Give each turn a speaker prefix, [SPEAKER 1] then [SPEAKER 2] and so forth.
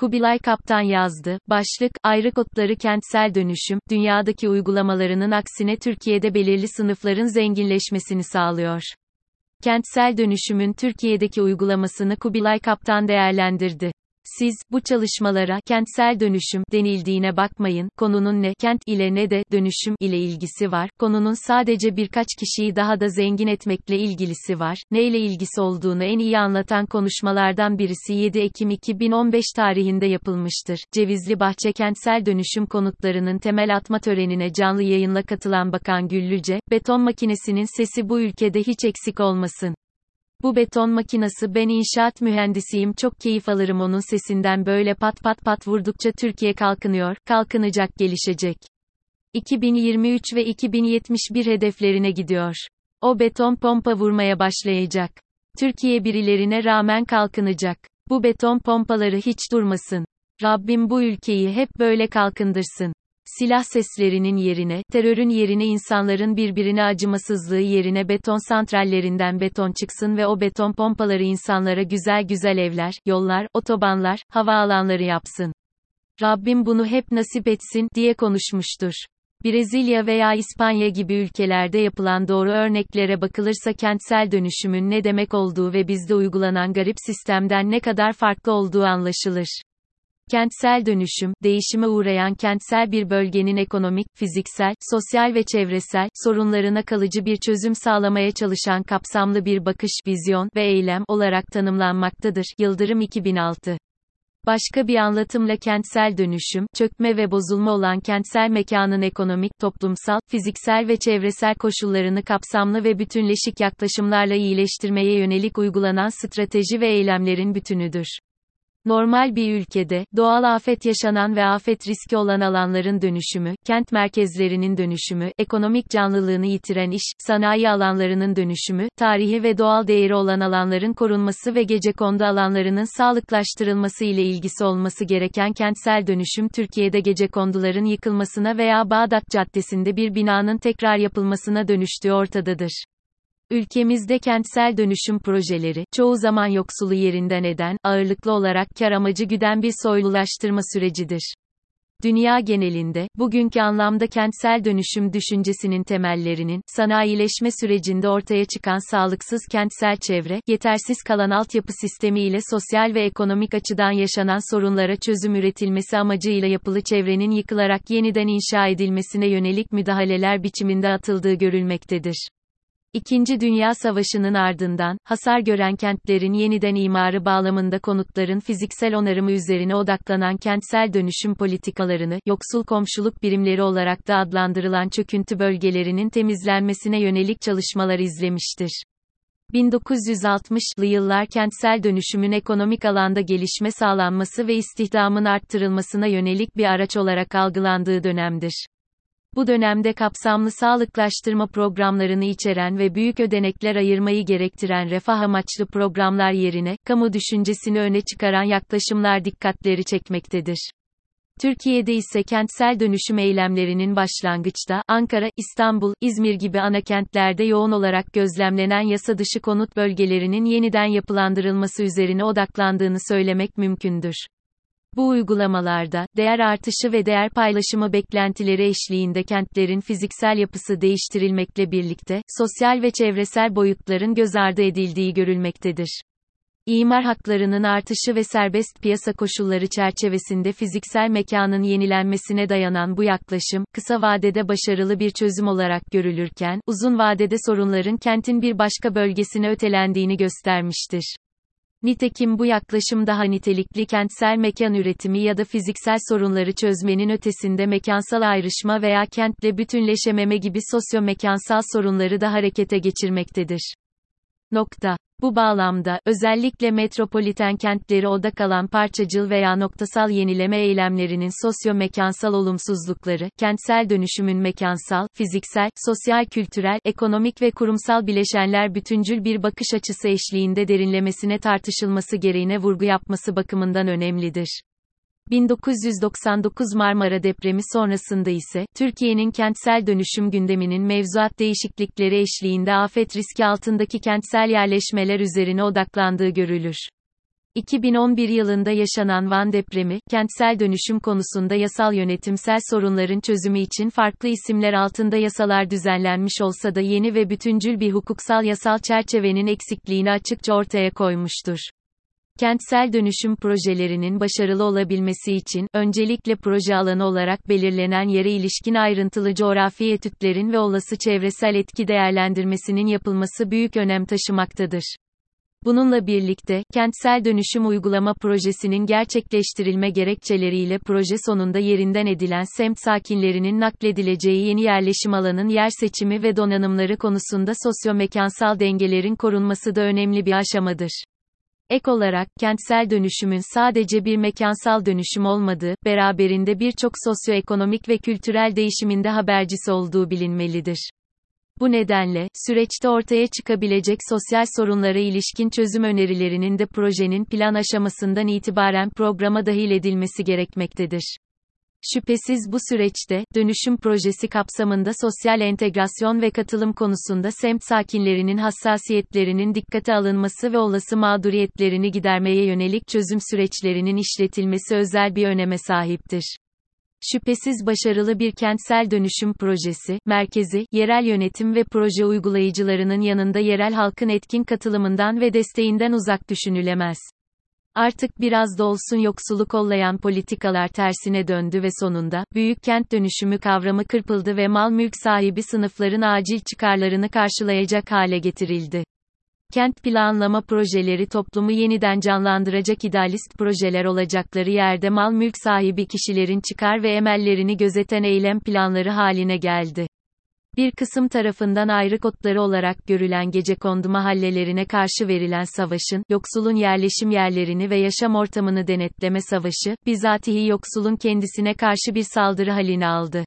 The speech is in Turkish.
[SPEAKER 1] Kubilay Kaptan yazdı. Başlık, ayrı kodları kentsel dönüşüm, dünyadaki uygulamalarının aksine Türkiye'de belirli sınıfların zenginleşmesini sağlıyor. Kentsel dönüşümün Türkiye'deki uygulamasını Kubilay Kaptan değerlendirdi. Siz, bu çalışmalara, kentsel dönüşüm, denildiğine bakmayın, konunun ne, kent ile ne de, dönüşüm ile ilgisi var, konunun sadece birkaç kişiyi daha da zengin etmekle ilgilisi var, ne ile ilgisi olduğunu en iyi anlatan konuşmalardan birisi 7 Ekim 2015 tarihinde yapılmıştır. Cevizli Bahçe Kentsel Dönüşüm Konutlarının temel atma törenine canlı yayınla katılan Bakan Güllüce, beton makinesinin sesi bu ülkede hiç eksik olmasın. Bu beton makinası ben inşaat mühendisiyim çok keyif alırım onun sesinden böyle pat pat pat vurdukça Türkiye kalkınıyor, kalkınacak gelişecek. 2023 ve 2071 hedeflerine gidiyor. O beton pompa vurmaya başlayacak. Türkiye birilerine rağmen kalkınacak. Bu beton pompaları hiç durmasın. Rabbim bu ülkeyi hep böyle kalkındırsın silah seslerinin yerine, terörün yerine insanların birbirine acımasızlığı yerine beton santrallerinden beton çıksın ve o beton pompaları insanlara güzel güzel evler, yollar, otobanlar, havaalanları yapsın. Rabbim bunu hep nasip etsin, diye konuşmuştur. Brezilya veya İspanya gibi ülkelerde yapılan doğru örneklere bakılırsa kentsel dönüşümün ne demek olduğu ve bizde uygulanan garip sistemden ne kadar farklı olduğu anlaşılır. Kentsel dönüşüm, değişime uğrayan kentsel bir bölgenin ekonomik, fiziksel, sosyal ve çevresel sorunlarına kalıcı bir çözüm sağlamaya çalışan kapsamlı bir bakış, vizyon ve eylem olarak tanımlanmaktadır. Yıldırım 2006 Başka bir anlatımla kentsel dönüşüm, çökme ve bozulma olan kentsel mekanın ekonomik, toplumsal, fiziksel ve çevresel koşullarını kapsamlı ve bütünleşik yaklaşımlarla iyileştirmeye yönelik uygulanan strateji ve eylemlerin bütünüdür. Normal bir ülkede, doğal afet yaşanan ve afet riski olan alanların dönüşümü, kent merkezlerinin dönüşümü, ekonomik canlılığını yitiren iş, sanayi alanlarının dönüşümü, tarihi ve doğal değeri olan alanların korunması ve gecekondu alanlarının sağlıklaştırılması ile ilgisi olması gereken kentsel dönüşüm Türkiye'de gecekonduların yıkılmasına veya Bağdat Caddesi'nde bir binanın tekrar yapılmasına dönüştüğü ortadadır. Ülkemizde kentsel dönüşüm projeleri, çoğu zaman yoksulu yerinden eden, ağırlıklı olarak kar amacı güden bir soylulaştırma sürecidir. Dünya genelinde, bugünkü anlamda kentsel dönüşüm düşüncesinin temellerinin, sanayileşme sürecinde ortaya çıkan sağlıksız kentsel çevre, yetersiz kalan altyapı sistemi ile sosyal ve ekonomik açıdan yaşanan sorunlara çözüm üretilmesi amacıyla yapılı çevrenin yıkılarak yeniden inşa edilmesine yönelik müdahaleler biçiminde atıldığı görülmektedir. İkinci Dünya Savaşı'nın ardından, hasar gören kentlerin yeniden imarı bağlamında konutların fiziksel onarımı üzerine odaklanan kentsel dönüşüm politikalarını, yoksul komşuluk birimleri olarak da adlandırılan çöküntü bölgelerinin temizlenmesine yönelik çalışmalar izlemiştir. 1960'lı yıllar kentsel dönüşümün ekonomik alanda gelişme sağlanması ve istihdamın arttırılmasına yönelik bir araç olarak algılandığı dönemdir. Bu dönemde kapsamlı sağlıklaştırma programlarını içeren ve büyük ödenekler ayırmayı gerektiren refah amaçlı programlar yerine, kamu düşüncesini öne çıkaran yaklaşımlar dikkatleri çekmektedir. Türkiye'de ise kentsel dönüşüm eylemlerinin başlangıçta, Ankara, İstanbul, İzmir gibi ana kentlerde yoğun olarak gözlemlenen yasa dışı konut bölgelerinin yeniden yapılandırılması üzerine odaklandığını söylemek mümkündür. Bu uygulamalarda, değer artışı ve değer paylaşımı beklentileri eşliğinde kentlerin fiziksel yapısı değiştirilmekle birlikte, sosyal ve çevresel boyutların göz ardı edildiği görülmektedir. İmar haklarının artışı ve serbest piyasa koşulları çerçevesinde fiziksel mekanın yenilenmesine dayanan bu yaklaşım, kısa vadede başarılı bir çözüm olarak görülürken, uzun vadede sorunların kentin bir başka bölgesine ötelendiğini göstermiştir. Nitekim bu yaklaşım daha nitelikli kentsel mekan üretimi ya da fiziksel sorunları çözmenin ötesinde mekansal ayrışma veya kentle bütünleşememe gibi sosyo-mekansal sorunları da harekete geçirmektedir. Nokta. Bu bağlamda, özellikle metropoliten kentleri odak alan parçacıl veya noktasal yenileme eylemlerinin sosyo-mekansal olumsuzlukları, kentsel dönüşümün mekansal, fiziksel, sosyal-kültürel, ekonomik ve kurumsal bileşenler bütüncül bir bakış açısı eşliğinde derinlemesine tartışılması gereğine vurgu yapması bakımından önemlidir. 1999 Marmara depremi sonrasında ise, Türkiye'nin kentsel dönüşüm gündeminin mevzuat değişiklikleri eşliğinde afet riski altındaki kentsel yerleşmeler üzerine odaklandığı görülür. 2011 yılında yaşanan Van depremi, kentsel dönüşüm konusunda yasal yönetimsel sorunların çözümü için farklı isimler altında yasalar düzenlenmiş olsa da yeni ve bütüncül bir hukuksal yasal çerçevenin eksikliğini açıkça ortaya koymuştur. Kentsel dönüşüm projelerinin başarılı olabilmesi için, öncelikle proje alanı olarak belirlenen yere ilişkin ayrıntılı coğrafi etütlerin ve olası çevresel etki değerlendirmesinin yapılması büyük önem taşımaktadır. Bununla birlikte, kentsel dönüşüm uygulama projesinin gerçekleştirilme gerekçeleriyle proje sonunda yerinden edilen semt sakinlerinin nakledileceği yeni yerleşim alanın yer seçimi ve donanımları konusunda sosyomekansal dengelerin korunması da önemli bir aşamadır. Ek olarak, kentsel dönüşümün sadece bir mekansal dönüşüm olmadığı, beraberinde birçok sosyoekonomik ve kültürel değişiminde habercisi olduğu bilinmelidir. Bu nedenle, süreçte ortaya çıkabilecek sosyal sorunlara ilişkin çözüm önerilerinin de projenin plan aşamasından itibaren programa dahil edilmesi gerekmektedir. Şüphesiz bu süreçte, dönüşüm projesi kapsamında sosyal entegrasyon ve katılım konusunda semt sakinlerinin hassasiyetlerinin dikkate alınması ve olası mağduriyetlerini gidermeye yönelik çözüm süreçlerinin işletilmesi özel bir öneme sahiptir. Şüphesiz başarılı bir kentsel dönüşüm projesi, merkezi, yerel yönetim ve proje uygulayıcılarının yanında yerel halkın etkin katılımından ve desteğinden uzak düşünülemez. Artık biraz da olsun yoksulu kollayan politikalar tersine döndü ve sonunda, büyük kent dönüşümü kavramı kırpıldı ve mal mülk sahibi sınıfların acil çıkarlarını karşılayacak hale getirildi. Kent planlama projeleri toplumu yeniden canlandıracak idealist projeler olacakları yerde mal mülk sahibi kişilerin çıkar ve emellerini gözeten eylem planları haline geldi. Bir kısım tarafından ayrı kodları olarak görülen gece kondu mahallelerine karşı verilen savaşın, yoksulun yerleşim yerlerini ve yaşam ortamını denetleme savaşı, bizatihi yoksulun kendisine karşı bir saldırı halini aldı.